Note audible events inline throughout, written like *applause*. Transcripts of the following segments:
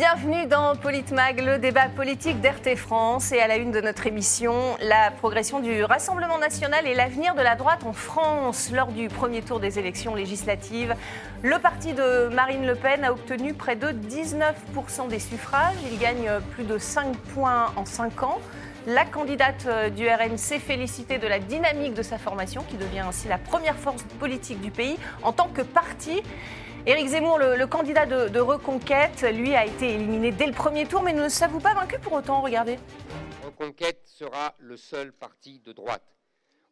Bienvenue dans Politmag, le débat politique d'RT France. Et à la une de notre émission, la progression du Rassemblement national et l'avenir de la droite en France. Lors du premier tour des élections législatives, le parti de Marine Le Pen a obtenu près de 19% des suffrages. Il gagne plus de 5 points en 5 ans. La candidate du RNC félicité de la dynamique de sa formation, qui devient ainsi la première force politique du pays en tant que parti. Éric Zemmour, le, candidat de, Reconquête, lui a été éliminé dès le premier tour, mais ne s'avoue pas vaincu pour autant, regardez. Reconquête sera le seul parti de droite.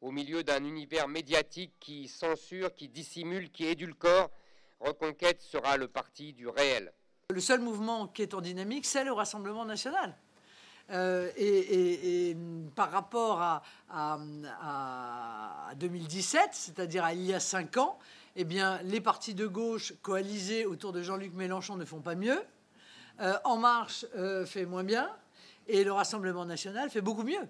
Au milieu d'un univers médiatique qui censure, qui dissimule, qui édulcore, Reconquête sera le parti du réel. Le seul mouvement qui est en dynamique, c'est le Rassemblement national. Euh, et, par rapport à, à 2017, c'est-à-dire à il y a cinq ans, eh bien, les partis de gauche coalisés autour de Jean-Luc Mélenchon ne font pas mieux. Euh, en Marche euh, fait moins bien. Et le Rassemblement national fait beaucoup mieux.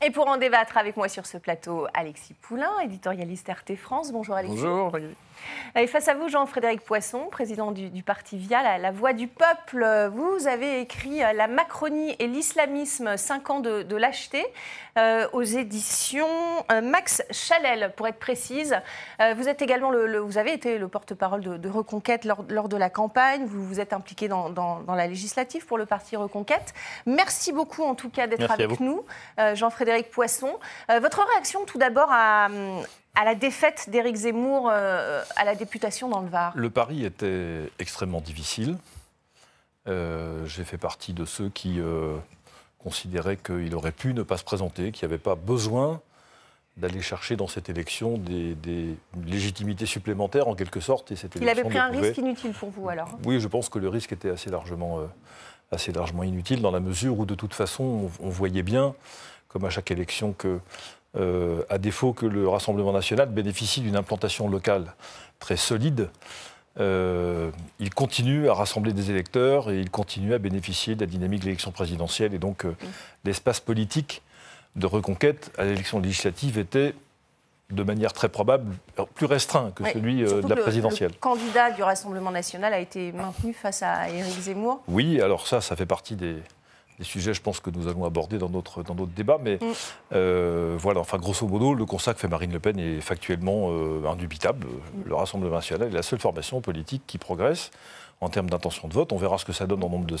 Et pour en débattre avec moi sur ce plateau, Alexis Poulain, éditorialiste RT France. Bonjour Alexis. Bonjour. Et face à vous, Jean-Frédéric Poisson, président du, parti VIA, la, Voix du Peuple. Vous avez écrit euh, La Macronie et l'islamisme, 5 ans de, lâcheté, euh, aux éditions euh, Max Chalel, pour être précise. vous, êtes également le, vous avez été le porte-parole de, Reconquête lors, lors, de la campagne. Vous vous êtes impliqué dans, dans, la législative pour le parti Reconquête. Merci beaucoup, en tout cas, d'être avec nous, Jean-Frédéric Poisson. votre réaction, tout d'abord, à, à la défaite d'Éric Zemmour euh, à la députation dans le Var Le pari était extrêmement difficile. Euh, j'ai fait partie de ceux qui euh, considéraient qu'il aurait pu ne pas se présenter, qu'il n'y avait pas besoin d'aller chercher dans cette élection des, légitimités supplémentaires en quelque sorte. Et cette Il avait pris un risque inutile pour vous alors Oui, je pense que le risque était assez largement, assez largement inutile dans la mesure où de toute façon on voyait bien, comme à chaque élection, que euh, à défaut que le Rassemblement national bénéficie d'une implantation locale très solide, euh, il continue à rassembler des électeurs et il continue à bénéficier de la dynamique de l'élection présidentielle. Et donc, euh, l'espace politique de reconquête à l'élection législative était de manière très probable plus restreint que celui de la présidentielle. Le candidat du Rassemblement national a été maintenu face à Éric Zemmour. Oui, alors ça, ça fait partie des, des sujets, je pense, que nous allons aborder dans notre, dans notre débat. Mais mm. euh, voilà, enfin, grosso modo, le constat que fait Marine Le Pen est factuellement euh, indubitable. Le Rassemblement national est la seule formation politique qui progresse en termes d'intention de vote. On verra ce que ça donne en nombre de,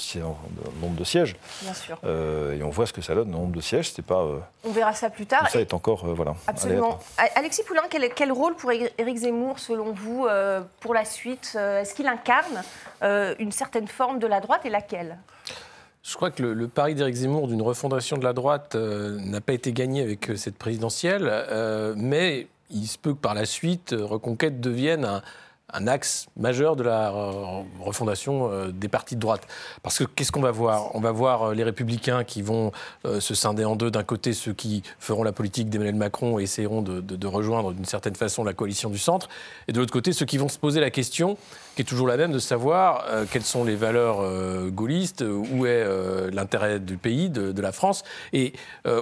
nombre de sièges. Bien sûr. Euh, et on voit ce que ça donne en nombre de sièges. C'est pas. on verra ça plus tard. Ça est encore voilà. Absolument. Alexis Poulain, quel, quel, rôle pour Éric Zemmour, selon vous, pour la suite Est-ce qu'il incarne une certaine forme de la droite et laquelle? Je crois que le, pari d'Éric Zemmour d'une refondation de la droite euh, n'a pas été gagné avec euh, cette présidentielle, euh, mais il se peut que par la suite, Reconquête devienne un, axe majeur de la refondation des partis de droite. Parce que qu'est-ce qu'on va voir? On va voir les républicains qui vont se scinder en deux. D'un côté, ceux qui feront la politique d'Emmanuel Macron et essaieront de, rejoindre d'une certaine façon la coalition du centre. Et de l'autre côté, ceux qui vont se poser la question, qui est toujours la même, de savoir quelles sont les valeurs gaullistes, où est l'intérêt du pays, de, la France. Et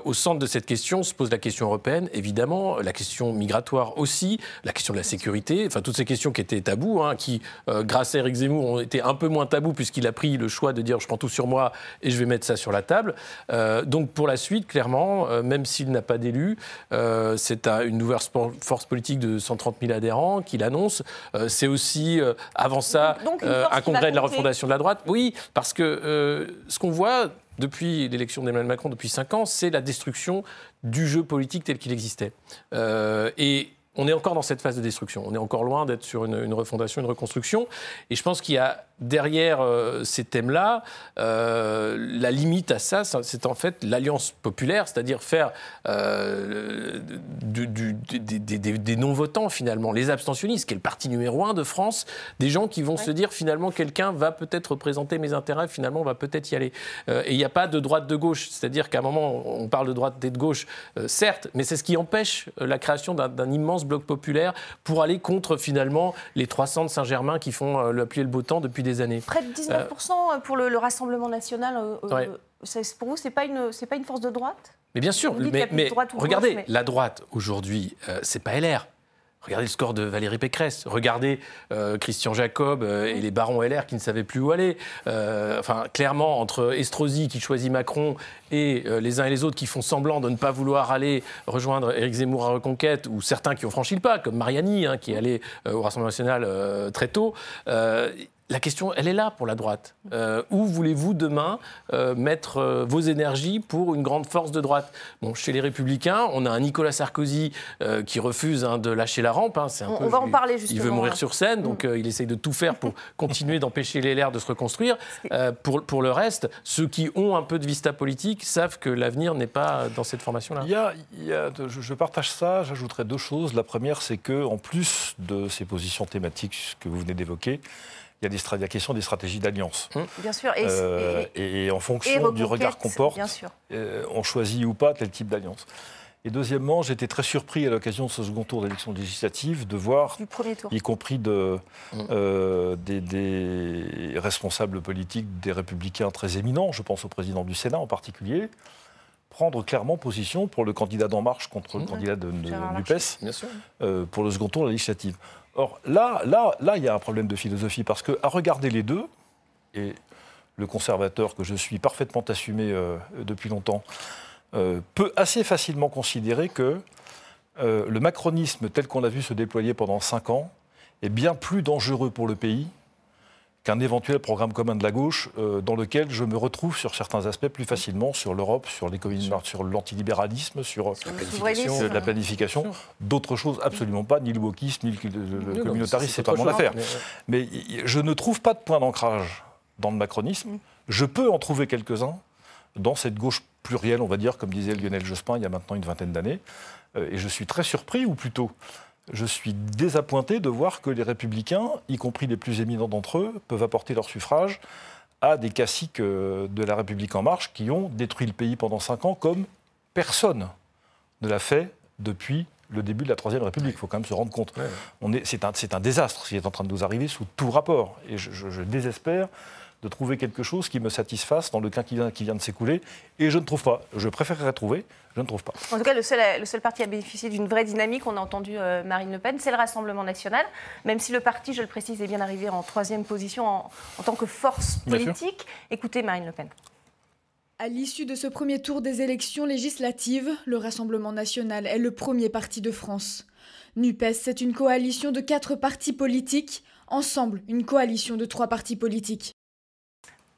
au centre de cette question se pose la question européenne, évidemment, la question migratoire aussi, la question de la sécurité, enfin toutes ces questions qui étaient tabous, hein, qui, euh, grâce à Eric Zemmour, ont été un peu moins tabous puisqu'il a pris le choix de dire je prends tout sur moi et je vais mettre ça sur la table. Euh, donc pour la suite, clairement, euh, même s'il n'a pas d'élu, c'est une nouvelle force politique de 130 000 adhérents qu'il annonce. c'est aussi, avant ça, un congrès de la refondation de la droite. Oui, parce que ce qu'on voit depuis l'élection d'Emmanuel Macron depuis cinq ans, c'est la destruction du jeu politique tel qu'il existait. et on est encore dans cette phase de destruction. On est encore loin d'être sur une, refondation, une reconstruction. Et je pense qu'il y a derrière euh, ces thèmes-là, euh, la limite à ça, c'est en fait l'alliance populaire, c'est-à-dire faire euh, des, non-votants finalement, les abstentionnistes, qui est le parti numéro un de France, des gens qui vont se dire finalement quelqu'un va peut-être représenter mes intérêts, finalement on va peut-être y aller. et il n'y a pas de droite de gauche, c'est-à-dire qu'à un moment on parle de droite et de gauche, certes, mais c'est ce qui empêche la création d'un immense bloc populaire pour aller contre finalement les 300 de Saint-Germain qui font le et le beau temps depuis des années. Près de 19% pour le, Rassemblement national. Euh, euh, pour vous, ce n'est pas, une, pas une force de droite? Mais bien sûr, mais, regardez, la droite aujourd'hui, euh, c'est pas LR. Regardez le score de Valérie Pécresse. Regardez euh, Christian Jacob euh, et les barons LR qui ne savaient plus où aller. Euh, enfin, clairement, entre Estrosi qui choisit Macron et les uns et les autres qui font semblant de ne pas vouloir aller rejoindre Éric Zemmour à Reconquête, ou certains qui ont franchi le pas, comme Mariani, hein, qui est allé au Rassemblement national très tôt, la question, elle est là pour la droite. Euh, où voulez-vous demain euh, mettre euh, vos énergies pour une grande force de droite? Bon, Chez les Républicains, on a un Nicolas Sarkozy qui refuse hein, de lâcher la rampe. Hein, un on, peu, va en parler justement. Il veut mourir sur scène, donc mm. il essaye de tout faire pour *laughs* continuer d'empêcher les LR de se reconstruire. pour, pour le reste, ceux qui ont un peu de vista politique savent que l'avenir n'est pas dans cette formation-là. Il y a, je, je partage ça, j'ajouterai deux choses. La première, c'est que en plus de ces positions thématiques que vous venez d'évoquer, il y a des la question des stratégies d'alliance. Hum. Bien sûr. Euh, et, en fonction du regard qu'on porte, euh, on choisit ou pas tel type d'alliance. Et deuxièmement, j'étais très surpris à l'occasion de ce second tour d'élection législative de voir, y compris de, hum. euh, des, responsables politiques, des républicains très éminents, je pense au président du Sénat en particulier, prendre clairement position pour le candidat d'En Marche contre le hum. candidat de, de, pour le second tour de la législative. Or, là, là, là, il y a un problème de philosophie, parce qu'à regarder les deux, et le conservateur que je suis parfaitement assumé euh, depuis longtemps, euh, peut assez facilement considérer que euh, le macronisme tel qu'on l'a vu se déployer pendant cinq ans est bien plus dangereux pour le pays qu'un éventuel programme commun de la gauche euh, dans lequel je me retrouve sur certains aspects plus facilement sur l'Europe, sur l'économie, sur l'antilibéralisme, sur, sur la planification. D'autres choses, absolument pas, ni le wokisme, ni le, communautarisme, c'est pas mon affaire. Mais... je ne trouve pas de point d'ancrage dans le macronisme. Mm. Je peux en trouver quelques-uns dans cette gauche plurielle, on va dire, comme disait Lionel Jospin il y a maintenant une vingtaine d'années. Euh, et je suis très surpris, ou plutôt je suis désappointé de voir que les républicains, y compris les plus éminents d'entre eux, peuvent apporter leur suffrage à des caciques euh, de la République en marche qui ont détruit le pays pendant cinq ans comme personne ne l'a fait depuis le début de la Troisième République. Il faut quand même se rendre compte. C'est un, un, désastre ce qui est en train de nous arriver sous tout rapport. Et je, je désespère de trouver quelque chose qui me satisfasse dans le quinquennat qui vient de s'écouler. Et je ne trouve pas. Je préférerais trouver, je ne trouve pas. En tout cas, le seul, le seul parti à bénéficier d'une vraie dynamique, on a entendu euh, Marine Le Pen, c'est le Rassemblement national. Même si le parti, je le précise, est bien arrivé en troisième position en, tant que force politique. Écoutez Marine Le Pen. À l'issue de ce premier tour des élections législatives, le Rassemblement national est le premier parti de France. NUPES, c'est une coalition de quatre partis politiques, ensemble une coalition de trois partis politiques.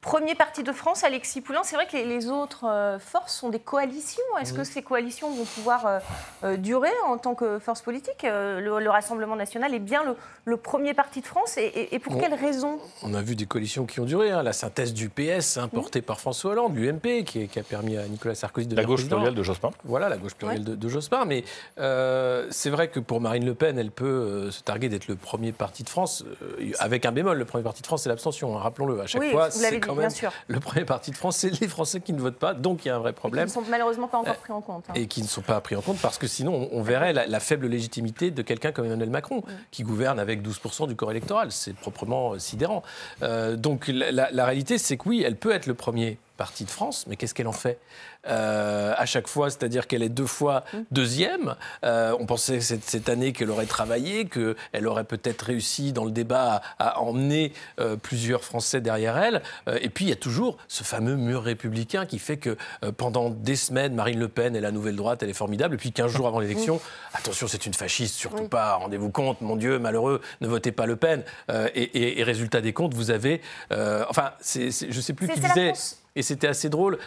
Premier parti de France, Alexis Poulain, c'est vrai que les, autres euh, forces sont des coalitions. Est-ce que ces coalitions vont pouvoir euh, euh, durer en tant que force politique le, Rassemblement national est bien le, premier parti de France et, pour quelles raisons On a vu des coalitions qui ont duré. Hein. La synthèse du PS, importée par François Hollande, l'UMP, qui, qui, a permis à Nicolas Sarkozy de La gauche plurielle de Jospin. Voilà, la gauche plurielle de, Jospin. Mais c'est vrai que pour Marine Le Pen, elle peut se targuer d'être le premier parti de France, avec un bémol. Le premier parti de France, c'est l'abstention, hein, rappelons-le. À chaque fois, c'est Bien sûr. le premier parti de France, c'est les Français qui ne votent pas, donc il y a un vrai problème. Et qui ne sont malheureusement pas encore pris en compte. Hein. Et qui ne sont pas pris en compte parce que sinon, on verrait la, faible légitimité de quelqu'un comme Emmanuel Macron, qui gouverne avec 12% du corps électoral. C'est proprement euh, sidérant. Euh, donc la, la réalité, c'est que oui, elle peut être le premier parti de France, mais qu'est-ce qu'elle en fait? Euh, à chaque fois, c'est-à-dire qu'elle est deux fois mmh. deuxième. Euh, on pensait cette, cette année qu'elle aurait travaillé, qu'elle aurait peut-être réussi dans le débat à, emmener euh, plusieurs Français derrière elle. et puis il y a toujours ce fameux mur républicain qui fait que pendant des semaines, Marine Le Pen est la nouvelle droite, elle est formidable. Et puis 15 jours avant l'élection, *laughs* attention, c'est une fasciste, surtout pas, rendez-vous compte, mon Dieu, malheureux, ne votez pas Le Pen. Et, résultat des comptes, vous avez. enfin, je sais plus qui disait. Et c'était assez drôle.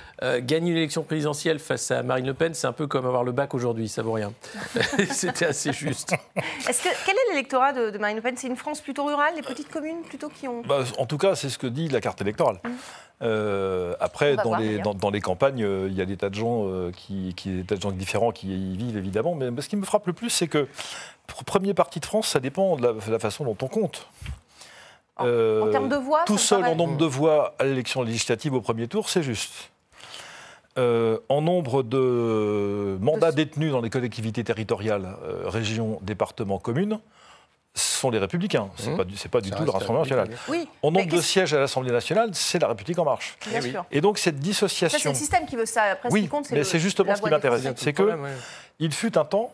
gagner l'élection présidentielle face à Marine Le Pen, c'est un peu comme avoir le bac aujourd'hui, ça vaut rien. *laughs* *laughs* C'était assez juste. Est-ce que, quel est l'électorat de, Marine Le Pen? C'est une France plutôt rurale, les petites communes plutôt qui ont. Bah, en tout cas, c'est ce que dit la carte électorale. Mmh. Euh, après, dans les, dans, les, campagnes, euh, il y a des tas de gens euh, qui, qui, des tas de gens différents qui y vivent évidemment. Mais ce qui me frappe le plus, c'est que premier parti de France, ça dépend de la, façon dont on compte. En, termes de voix, tout seul en nombre de voix à l'élection législative au premier tour, c'est juste. Euh, en nombre de mandats détenus dans les collectivités territoriales, euh, régions, départements, communes, ce sont les Républicains. Ce n'est mmh. pas du, pas du tout le Rassemblement national. en nombre de sièges à l'Assemblée nationale, c'est la République en marche. Et donc cette dissociation. c'est le système qui veut ça. Après, oui, mais c'est justement ce qui m'intéresse. C'est que il fut un temps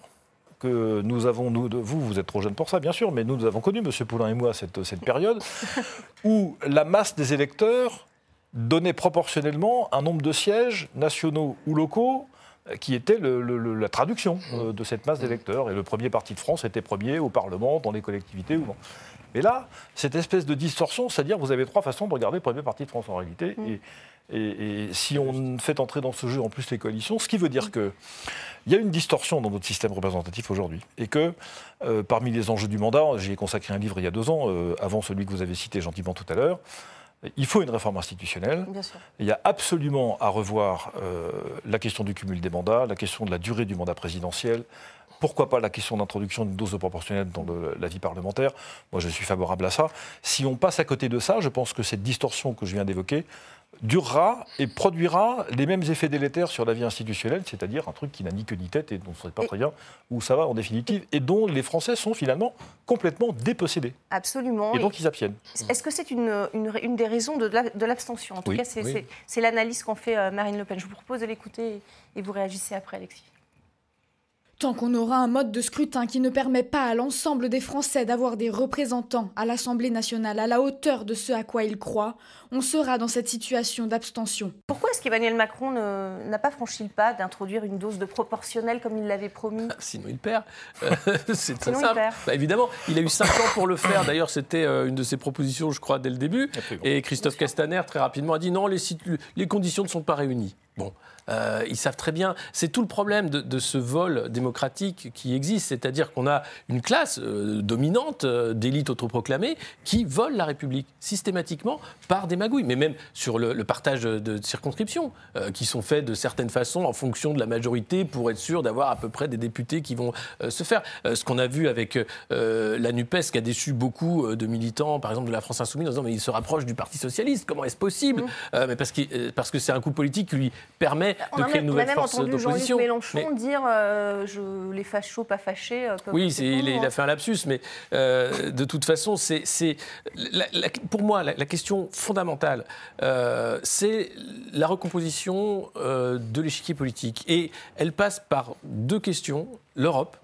que nous avons, nous, vous, vous êtes trop jeune pour ça, bien sûr, mais nous, nous avons connu, M. Poulain et moi, cette, cette période *laughs* où la masse des électeurs donnait proportionnellement un nombre de sièges nationaux ou locaux qui était la traduction euh, de cette masse d'électeurs. Et le premier parti de France était premier au Parlement, dans les collectivités. Ou Et là, cette espèce de distorsion, c'est-à-dire vous avez trois façons de regarder le premier parti de France en réalité. Mm. Et, si on fait entrer dans ce jeu en plus les coalitions, ce qui veut dire qu'il y a une distorsion dans notre système représentatif aujourd'hui. Et que euh, parmi les enjeux du mandat, j'y ai consacré un livre il y a deux ans, euh, avant celui que vous avez cité gentiment tout à l'heure, il faut une réforme institutionnelle. Il y a absolument à revoir euh, la question du cumul des mandats, la question de la durée du mandat présidentiel. Pourquoi pas la question d'introduction d'une dose de proportionnelle dans la vie parlementaire Moi, je suis favorable à ça. Si on passe à côté de ça, je pense que cette distorsion que je viens d'évoquer durera et produira les mêmes effets délétères sur la vie institutionnelle, c'est-à-dire un truc qui n'a ni queue ni tête et dont on ne sait pas très bien où ça va en définitive, et dont les Français sont finalement complètement dépossédés. Absolument. Et donc ils abstiennent. Est-ce que c'est une, une, des raisons de l'abstention? En tout cas, c'est l'analyse qu'en fait euh, Marine Le Pen. Je vous propose de l'écouter et vous réagissez après, Alexis. Tant qu'on aura un mode de scrutin qui ne permet pas à l'ensemble des Français d'avoir des représentants à l'Assemblée nationale à la hauteur de ce à quoi ils croient, on sera dans cette situation d'abstention. Pourquoi est-ce qu'Emmanuel Macron n'a pas franchi le pas d'introduire une dose de proportionnelle comme il l'avait promis? Ah, Sinon il perd. Euh, *laughs* c'est très simple. Bah, évidemment, il a eu 5 ans pour le faire. D'ailleurs, c'était euh, une de ses propositions, je crois, dès le début. Et Christophe Castaner, très rapidement, a dit non, les, les conditions ne sont pas réunies. Bon, euh, ils savent très bien. C'est tout le problème de, ce vol démocratique qui existe, c'est-à-dire qu'on a une classe euh, dominante euh, d'élite autoproclamée qui vole la République systématiquement par des magouilles, mais même sur le, partage de circonscriptions qui sont faits de certaines façons en fonction de la majorité pour être sûr d'avoir à peu près des députés qui vont se faire. ce qu'on a vu avec la Nupes qui a déçu beaucoup de militants, par exemple de la France Insoumise, en disant mais il se rapproche du Parti socialiste, comment est-ce possible? Mmh. Mais parce que parce que c'est un coup politique qui lui permet de créer une nouvelle force d'opposition. Mélenchon dire euh, je, les fachos, pas fâchés. Euh, oui, il, il, a fait un lapsus, mais euh, de toute façon, c'est pour moi la, question fondamentale, c'est la recomposition de l'échiquier politique. Et elle passe par deux questions l'Europe,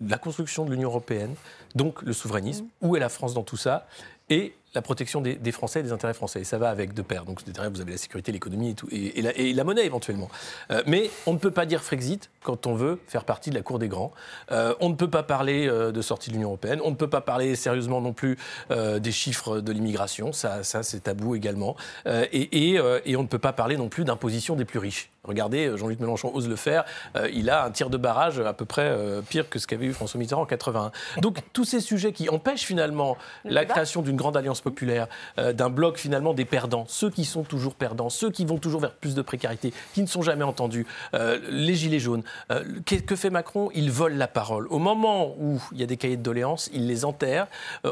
la construction de l'Union européenne, donc le souverainisme. Mm. Où est la France dans tout ça Et la protection des, Français et des intérêts français. Et ça va avec de pair. Donc derrière, vous avez la sécurité, l'économie et, tout, et, la, monnaie éventuellement. Euh, mais on ne peut pas dire Frexit quand on veut faire partie de la cour des grands. Euh, on ne peut pas parler euh, de sortie de l'Union européenne. On ne peut pas parler sérieusement non plus des chiffres de l'immigration. Ça, ça c'est tabou également. Et, et, on ne peut pas parler non plus d'imposition des plus riches. Regardez, Jean-Luc Mélenchon ose le faire. il a un tir de barrage à peu près pire que ce qu'avait eu François Mitterrand en 81. Donc tous ces sujets qui empêchent finalement la création d'une grande alliance populaire, euh, d'un bloc finalement des perdants, ceux qui sont toujours perdants, ceux qui vont toujours vers plus de précarité, qui ne sont jamais entendus, euh, les gilets jaunes. Euh, que, fait Macron? Il vole la parole. Au moment où il y a des cahiers de doléances, il les enterre.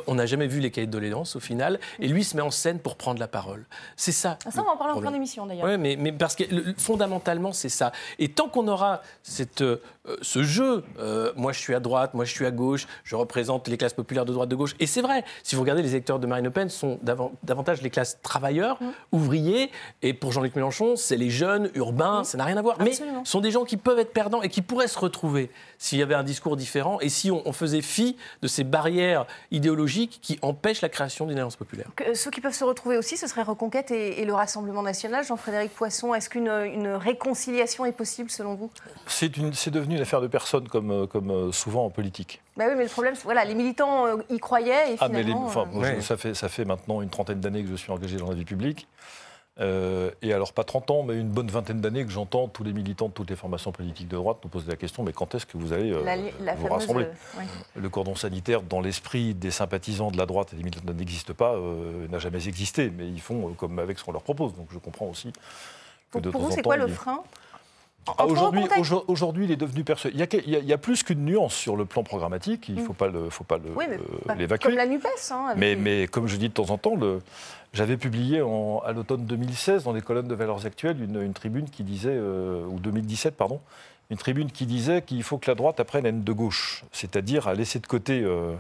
on n'a jamais vu les cahiers de doléances au final, et lui se met en scène pour prendre la parole. C'est ça. Ah, ça, on va en parler en fin d'émission d'ailleurs. Oui, mais, mais, parce que fondamentalement, c'est ça. Et tant qu'on aura cette, ce jeu, moi je suis à droite, moi je suis à gauche, je représente les classes populaires de droite, de gauche, et c'est vrai, si vous regardez les électeurs de Marine Le Pen, sont davantage les classes travailleurs, mmh. ouvriers. Et pour Jean-Luc Mélenchon, c'est les jeunes, urbains, mmh. ça n'a rien à voir. Mais ce sont des gens qui peuvent être perdants et qui pourraient se retrouver s'il y avait un discours différent et si on, faisait fi de ces barrières idéologiques qui empêchent la création d'une alliance populaire. ceux qui peuvent se retrouver aussi, ce serait Reconquête et, le Rassemblement national. Jean-Frédéric Poisson, est-ce qu'une réconciliation est possible selon vous? C'est devenu une affaire de personne comme, comme euh, souvent en politique. Bah oui, mais le problème, voilà, les militants euh, y croyaient et. Ah, mais ça, fait, ça fait maintenant une trentaine d'années que je suis engagé dans la vie publique. Euh, et alors, pas 30 ans, mais une bonne vingtaine d'années que j'entends tous les militants de toutes les formations politiques de droite nous poser la question mais quand est-ce que vous allez euh, vous rassembler Le cordon sanitaire, dans l'esprit des sympathisants de la droite et des militants n'existe pas, n'a jamais existé. Mais ils font comme avec ce qu'on leur propose. Donc je comprends aussi. Que de pour vous, c'est quoi le frein? Ah, aujourd'hui, aujourd'hui, il est devenu persuadé. Il, y a, plus qu'une nuance sur le plan programmatique. Il ne faut pas, le, faut pas l'évacuer. Comme la Nupes. Hein, mais, mais, comme je dis de temps en temps, j'avais publié à l'automne 2016 dans les colonnes de Valeurs Actuelles une, tribune qui disait, euh, ou 2017 pardon, une tribune qui disait qu'il faut que la droite apprenne à être de gauche, c'est-à-dire à laisser de côté. Euh,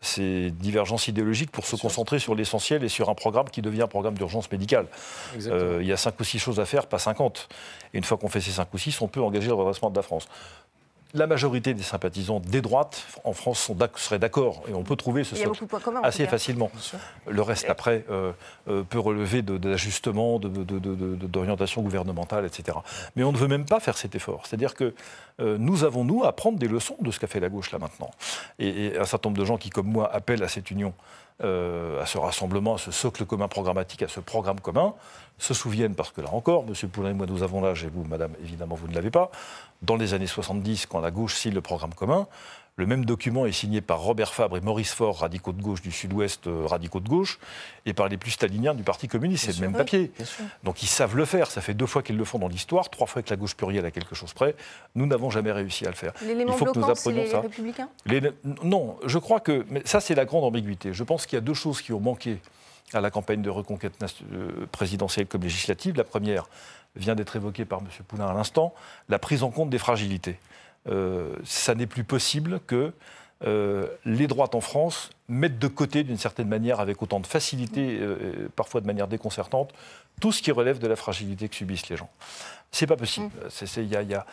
ces divergences idéologiques pour se concentrer sur l'essentiel et sur un programme qui devient un programme d'urgence médicale. Euh, il y a cinq ou six choses à faire, pas 50. Et une fois qu'on fait ces cinq ou six, on peut engager le redressement de la France. La majorité des sympathisants des droites en France sont seraient d'accord et on peut trouver ce socle assez facilement. Le reste après euh, euh, peut relever d'ajustements, d'orientation gouvernementale, etc. Mais on ne veut même pas faire cet effort. C'est-à-dire que euh, nous avons, nous, à prendre des leçons de ce qu'a fait la gauche là maintenant. Et, et, un certain nombre de gens qui, comme moi, appellent à cette union, à ce rassemblement, à ce socle commun programmatique, à ce programme commun, se souviennent, parce que là encore, M. Poulain et moi, nous avons l'âge, et vous, madame, évidemment, vous ne l'avez pas, dans les années 70, quand la gauche signe le programme commun, le même document est signé par Robert Fabre et Maurice Faure, radicaux de gauche du Sud-Ouest, euh, radicaux de gauche, et par les plus staliniens du Parti communiste. C'est le même papier. Donc ils savent le faire. Ça fait deux fois qu'ils le font dans l'histoire, trois fois que la gauche plurielle a quelque chose près. Nous n'avons jamais réussi à le faire. L'élément bloquant, c'est les républicains? Non, je crois que... Mais ça, c'est la grande ambiguïté. Je pense qu'il y a deux choses qui ont manqué à la campagne de reconquête euh, présidentielle comme législative. La première vient d'être évoquée par M. Poulain à l'instant, la prise en compte des fragilités. Euh, ça n'est plus possible que euh, les droites en France mettent de côté, d'une certaine manière, avec autant de facilité, parfois de manière déconcertante, tout ce qui relève de la fragilité que subissent les gens. C'est pas possible. Mm. y a,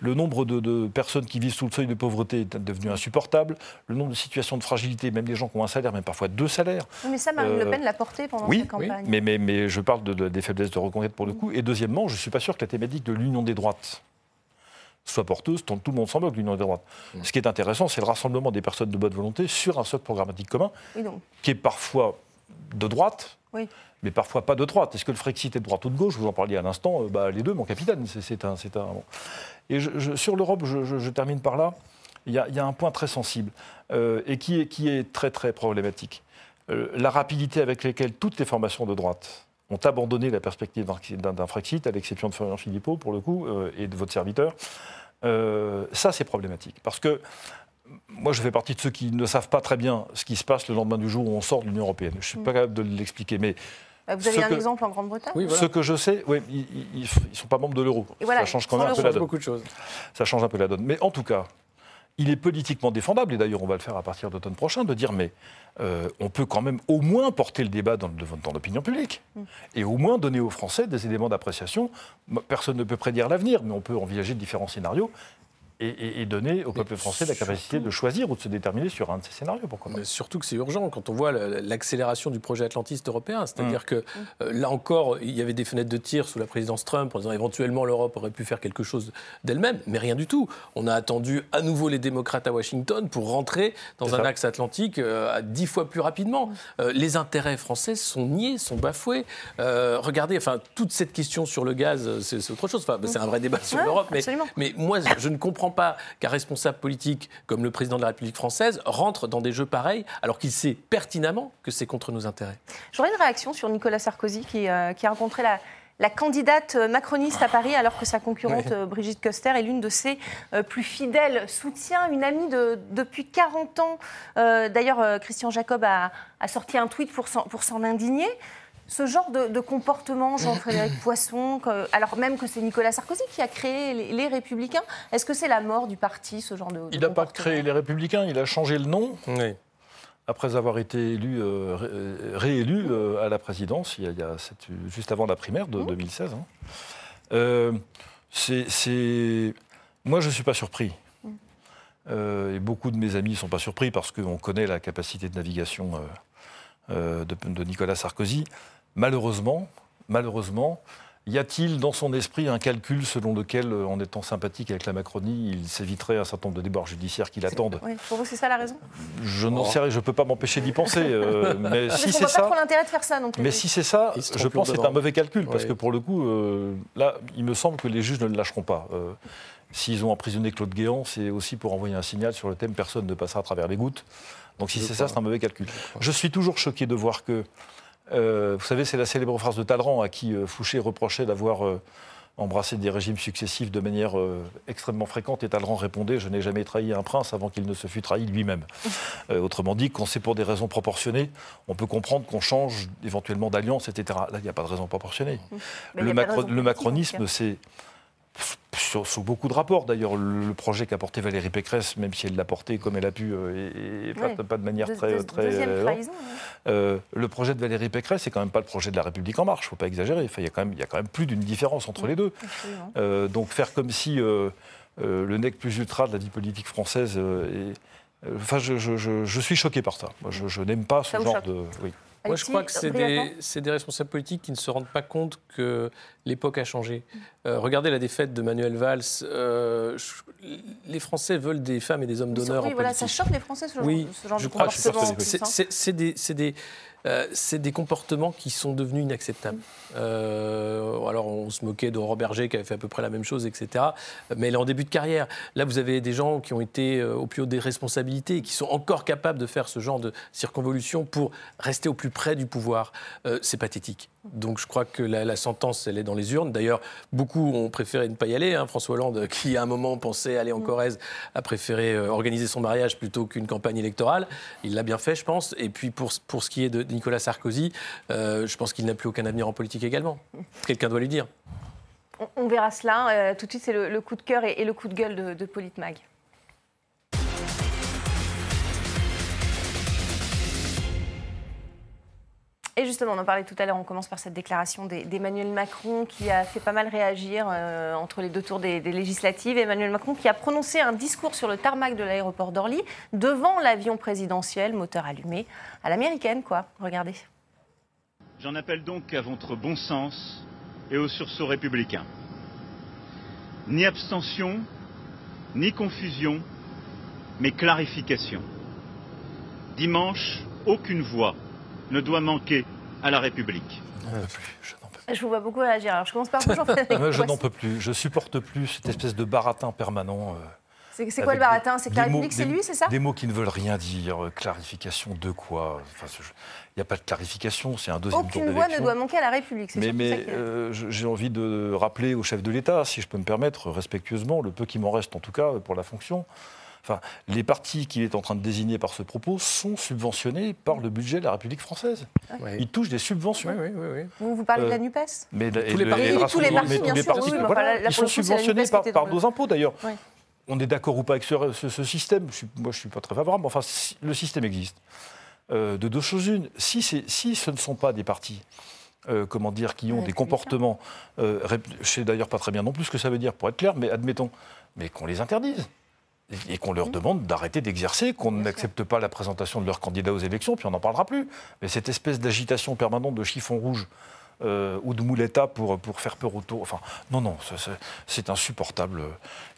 le nombre de, personnes qui vivent sous le seuil de pauvreté est devenu insupportable. Le nombre de situations de fragilité, même des gens qui ont un salaire, même parfois deux salaires. mais ça, Marine Le euh, Pen l'a porté pendant oui, sa campagne. Oui, mais, mais, je parle des faiblesses de reconquête pour le coup. Et deuxièmement, je ne suis pas sûr que la thématique de l'union des droites soit porteuse, tout le monde s'en moque, l'union des droites. Mm. Ce qui est intéressant, c'est le rassemblement des personnes de bonne volonté sur un socle programmatique commun, qui est parfois de droite, oui mais parfois pas de droite. Est-ce que le Frexit est de droite ou de gauche? Vous en parliez à l'instant, euh, bah, les deux, mon capitaine. C'est un, un Et sur l'Europe, je, termine par là. Il y, a, un point très sensible euh, et qui est, qui est, très très problématique. Euh, la rapidité avec laquelle toutes les formations de droite ont abandonné la perspective d'un Frexit, à l'exception de Florian Philippot, pour le coup, et de votre serviteur. Ça, c'est problématique. Parce que moi, je fais partie de ceux qui ne savent pas très bien ce qui se passe le lendemain du jour où on sort de l'Union européenne. Je ne suis pas capable de l'expliquer, mais bah, vous avez un exemple en Grande-Bretagne oui, Ce que je sais, oui, ils ne sont pas membres de l'euro. ça change quand même un peu la donne. Beaucoup de choses. Ça change un peu la donne. Mais en tout cas, il est politiquement défendable, et d'ailleurs on va le faire à partir d'automne prochain, de dire mais euh, on peut quand même au moins porter le débat dans, dans l'opinion publique mm. et au moins donner aux Français des éléments d'appréciation. Personne ne peut prédire l'avenir, mais on peut envisager différents scénarios et, donner au peuple français la capacité de choisir ou de se déterminer sur un de ces scénarios. Pourquoi Mais surtout que c'est urgent quand on voit l'accélération du projet atlantiste européen. C'est-à-dire mmh. que euh, là encore, il y avait des fenêtres de tir sous la présidence Trump en disant éventuellement l'Europe aurait pu faire quelque chose d'elle-même, mais rien du tout. On a attendu à nouveau les démocrates à Washington pour rentrer dans un axe atlantique euh, à dix fois plus rapidement. Mmh. Euh, les intérêts français sont niés, sont bafoués. regardez, enfin, toute cette question sur le gaz, c'est autre chose. Enfin, c'est un vrai débat sur l'Europe, mais, mais moi, je ne comprends pas qu'un responsable politique comme le président de la République française rentre dans des jeux pareils alors qu'il sait pertinemment que c'est contre nos intérêts. J'aurais une réaction sur Nicolas Sarkozy qui, euh, a rencontré la, candidate macroniste à Paris, alors que sa concurrente *laughs* euh, Brigitte Koster est l'une de ses euh, plus fidèles soutiens, une amie de, depuis 40 ans. D'ailleurs, Christian Jacob a, sorti un tweet pour s'en indigner ce genre de, comportement, Jean-Frédéric *coughs* Poisson, alors même que c'est Nicolas Sarkozy qui a créé les, Républicains, est-ce que c'est la mort du parti, ce genre de, Il n'a pas créé les Républicains, il a changé le nom. Après avoir été élu, euh, euh, réélu euh, à la présidence, il y a, juste avant la primaire de 2016. Mmh. Hein. c'est, Moi, je ne suis pas surpris. Mmh. et beaucoup de mes amis ne sont pas surpris parce qu'on connaît la capacité de navigation de, Nicolas Sarkozy. Malheureusement, malheureusement, y a-t-il dans son esprit un calcul selon lequel, euh, en étant sympathique avec la Macronie, il s'éviterait un certain nombre de débords judiciaires qui l'attendent? Pour vous, c'est ça la raison? Je n'en sais rien, je ne peux pas m'empêcher d'y penser. Euh, *laughs* mais si c'est ça, pas trop l'intérêt de faire ça non plus. Mais si c'est ça, je pense que c'est un mauvais calcul parce que pour le coup, euh, là, il me semble que les juges ne le lâcheront pas. S'ils ont emprisonné Claude Guéant, c'est aussi pour envoyer un signal sur le thème personne ne passera à travers les gouttes. Donc si c'est ça, c'est un mauvais calcul. Je suis toujours choqué de voir que euh, vous savez, c'est la célèbre phrase de Talleyrand à qui euh, Fouché reprochait d'avoir euh, embrassé des régimes successifs de manière extrêmement fréquente. Et Talleyrand répondait Je n'ai jamais trahi un prince avant qu'il ne se fût trahi lui-même. *laughs* autrement dit, quand c'est pour des raisons proportionnées, on peut comprendre qu'on change éventuellement d'alliance, etc. Là, il n'y a pas de raison proportionnée. *laughs* le, le macronisme, c'est sous, beaucoup de rapports. D'ailleurs, le, projet qu'a porté Valérie Pécresse, même si elle l'a porté comme elle a pu, et, pas, de manière très. très euh, le projet de Valérie Pécresse, c'est quand même pas le projet de la République en marche. Il ne faut pas exagérer. il, y a quand même, il y a quand même plus d'une différence entre les deux. Euh, donc faire comme si. Euh, le nec plus ultra de la vie politique française. et, enfin, je, suis choqué par ça. Moi, je, n'aime pas ce genre de. Oui. Moi, je crois que c'est des, des, responsables politiques qui ne se rendent pas compte que l'époque a changé. Euh, regardez la défaite de Manuel Valls. Euh, les Français veulent des femmes et des hommes d'honneur. Oui, voilà, ça choque les Français, ce genre, oui, ce genre je de crois comportement. C'est des, des, euh, c'est des comportements qui sont devenus inacceptables. Euh, alors, on se moquait de Berger qui avait fait à peu près la même chose, etc. Mais elle est en début de carrière. Là, vous avez des gens qui ont été euh, au plus haut des responsabilités et qui sont encore capables de faire ce genre de circonvolution pour rester au plus près du pouvoir. c'est pathétique. Donc je crois que la, sentence, elle est dans les urnes. D'ailleurs, beaucoup ont préféré ne pas y aller. Hein. François Hollande, *laughs* qui à un moment pensait aller en mm. Corrèze, a préféré organiser son mariage plutôt qu'une campagne électorale. Il l'a bien fait, je pense. Et puis pour, pour ce qui est de Nicolas Sarkozy, euh, je pense qu'il n'a plus aucun avenir en politique également. Quelqu'un doit lui dire. On, verra cela. Euh, tout de suite, c'est le, coup de cœur et, le coup de gueule de, de Politmag. Et justement, on en parlait tout à l'heure, on commence par cette déclaration d'Emmanuel Macron qui a fait pas mal réagir euh, entre les deux tours des, législatives. Emmanuel Macron qui a prononcé un discours sur le tarmac de l'aéroport d'Orly devant l'avion présidentiel, moteur allumé, à l'américaine, quoi. Regardez. J'en appelle donc à votre bon sens et au sursaut républicain. Ni abstention, ni confusion, mais clarification. Dimanche, aucune voix ne doit manquer à la République. Je vous vois beaucoup réagir. Alors je commence par vous, *laughs* Je n'en peux plus. Je supporte plus cette espèce de baratin permanent. Euh, c'est quoi le baratin? C'est que la République, c'est lui, c'est ça? Des mots qui ne veulent rien dire. Euh, clarification de quoi? Il n'y a pas de clarification, c'est un deuxième Aucune voix ne doit manquer à la République. Mais, mais euh, j'ai envie de rappeler au chef de l'État, si je peux me permettre, respectueusement, le peu qui m'en reste en tout cas pour la fonction, Enfin, les partis qu'il est en train de désigner par ce propos sont subventionnés par le budget de la République française. Ils touchent des subventions. vous, vous parlez de la euh, NUPES mais Tous les partis, tous les partis, bien sûr. ils sont subventionnés par, par nos impôts d'ailleurs. On est d'accord ou pas avec ce, système? Moi, je ne suis pas très favorable. Enfin, le système existe. Euh, de deux choses une, si, si ce ne sont pas des partis euh, comment dire, qui ont des comportements. Euh, je ne sais d'ailleurs pas très bien non plus ce que ça veut dire, pour être clair, mais admettons, mais qu'on les interdise et qu'on leur demande d'arrêter d'exercer, qu'on n'accepte pas la présentation de leurs candidats aux élections, puis on n'en parlera plus. Mais cette espèce d'agitation permanente de chiffon rouge euh, ou de mouletta pour, pour faire peur autour, enfin, non, non, c'est insupportable.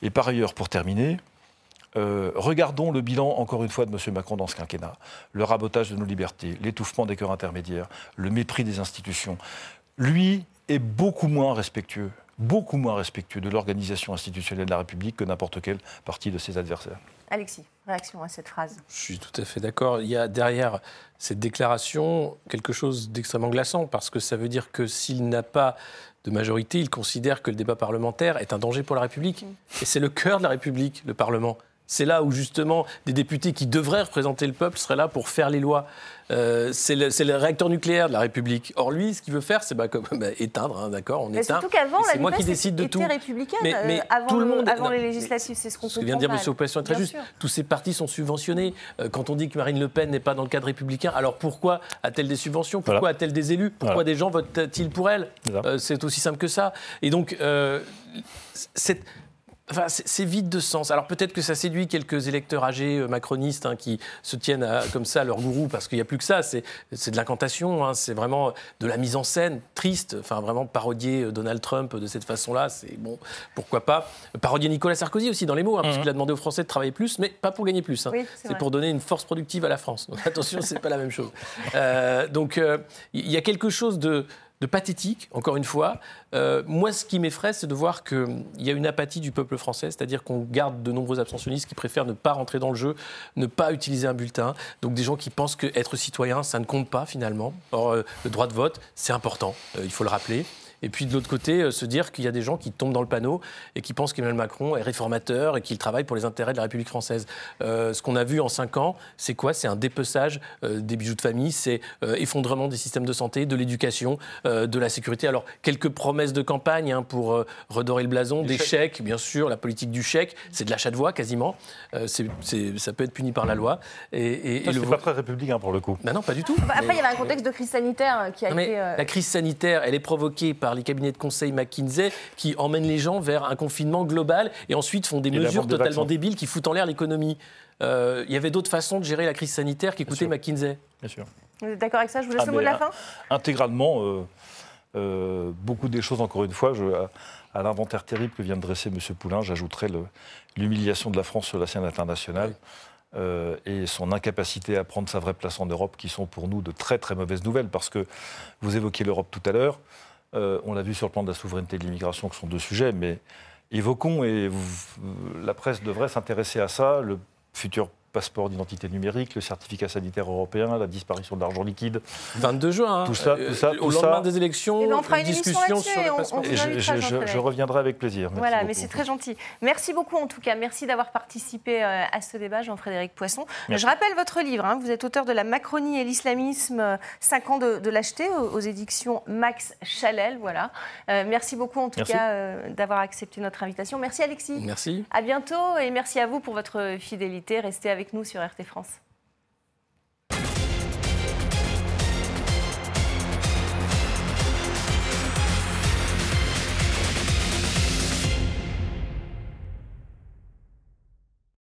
Et par ailleurs, pour terminer, euh, regardons le bilan, encore une fois, de M. Macron dans ce quinquennat. Le rabotage de nos libertés, l'étouffement des cœurs intermédiaires, le mépris des institutions. Lui est beaucoup moins respectueux beaucoup moins respectueux de l'organisation institutionnelle de la République que n'importe quel parti de ses adversaires. Alexis, réaction à cette phrase Je suis tout à fait d'accord. Il y a derrière cette déclaration quelque chose d'extrêmement glaçant, parce que ça veut dire que s'il n'a pas de majorité, il considère que le débat parlementaire est un danger pour la République. Mm. Et c'est le cœur de la République, le Parlement. C'est là où justement des députés qui devraient représenter le peuple seraient là pour faire les lois. Euh, c'est le, réacteur nucléaire de la République. Or, lui, ce qu'il veut faire, c'est bah, *laughs* bah, éteindre, hein, d'accord On éteint. Surtout qu'avant, c'est moi qui décide de tout. républicaine mais, mais euh, avant, tout le monde, avant les législatives, c'est ce qu'on peut Ce que vient de dire M. Opposition est très juste. Tous ces partis sont subventionnés. Euh, quand on dit que Marine Le Pen n'est pas dans le cadre républicain, alors pourquoi a-t-elle des subventions? Pourquoi a-t-elle des élus? Pourquoi des gens votent-ils pour elle? C'est aussi simple que ça. Et donc, cette c'est vide de sens. Alors peut-être que ça séduit quelques électeurs âgés euh, macronistes hein, qui se tiennent comme ça à leur gourou parce qu'il n'y a plus que ça. C'est de l'incantation, hein. c'est vraiment de la mise en scène triste. Enfin, vraiment parodier euh, Donald Trump de cette façon-là, c'est bon, pourquoi pas. Parodier Nicolas Sarkozy aussi dans les mots, hein, parce mhm. qu'il a demandé aux Français de travailler plus, mais pas pour gagner plus. c'est pour donner une force productive à la France. Donc attention, c'est pas la même chose. Euh, donc il y a quelque chose de de pathétique, encore une fois. Euh, moi, ce qui m'effraie, c'est de voir qu'il y a une apathie du peuple français, c'est-à-dire qu'on garde de nombreux abstentionnistes qui préfèrent ne pas rentrer dans le jeu, ne pas utiliser un bulletin. Donc des gens qui pensent qu'être citoyen, ça ne compte pas finalement. Or, euh, le droit de vote, c'est important, euh, il faut le rappeler. Et puis de l'autre côté, euh, se dire qu'il y a des gens qui tombent dans le panneau et qui pensent qu'Emmanuel Macron est réformateur et qu'il travaille pour les intérêts de la République française. Euh, ce qu'on a vu en cinq ans, c'est quoi? C'est un dépeçage euh, des bijoux de famille, c'est effondrement des systèmes de santé, de l'éducation, de la sécurité. Alors, quelques promesses de campagne hein, pour redorer le blason, des chèques, bien sûr, la politique du chèque, c'est de l'achat de voix quasiment. ça peut être puni par la loi. Et, et, le... pas très républicain pour le coup. Ben non, pas du tout. Après, il y avait un contexte de crise sanitaire qui a été. La crise sanitaire, elle est provoquée par par les cabinets de conseil McKinsey qui emmènent les gens vers un confinement global et ensuite font des Et mesures de totalement vaccins. débiles qui foutent en l'air l'économie. Euh, Il y avait d'autres façons de gérer la crise sanitaire qu'écouter sûr. McKinsey. Bien sûr. Vous êtes d'accord avec ça Je vous laisse Ah, le mot de la fin Intégralement, euh, euh, beaucoup des choses, encore une fois, je- à, à l'inventaire terrible que vient de dresser M. Poulain, j'ajouterais le- l'humiliation de la France sur la scène internationale. euh, et son incapacité à prendre sa vraie place en Europe, qui sont pour nous de très très mauvaises nouvelles, parce que vous évoquiez l'Europe tout à l'heure, euh, on l'a vu sur le plan de la souveraineté et de l'immigration, qui sont deux sujets, mais évoquons, et la presse devrait s'intéresser à ça, le futur passeport d'identité numérique, le certificat sanitaire européen, la disparition de l'argent liquide. 22 juin. hein. Tout ça, tout ça, Au tout lendemain ça. des élections, on fera une discussion sur le passeport. Et je, je- je- Jean-Frédéric. je reviendrai avec plaisir. Merci Voilà, mais c'est très gentil. Merci beaucoup en tout cas. Merci d'avoir participé euh, à ce débat, Jean-Frédéric Poisson. Merci. Je rappelle votre livre. hein. Vous êtes auteur de La Macronie et l'islamisme, euh, 5 ans de, de l'acheter aux, aux éditions Max Chalel. Voilà. Euh, merci beaucoup en tout Merci. cas euh, d'avoir accepté notre invitation. Merci Alexis. Merci. À bientôt et merci à vous pour votre fidélité. Restez avec nous sur RT France.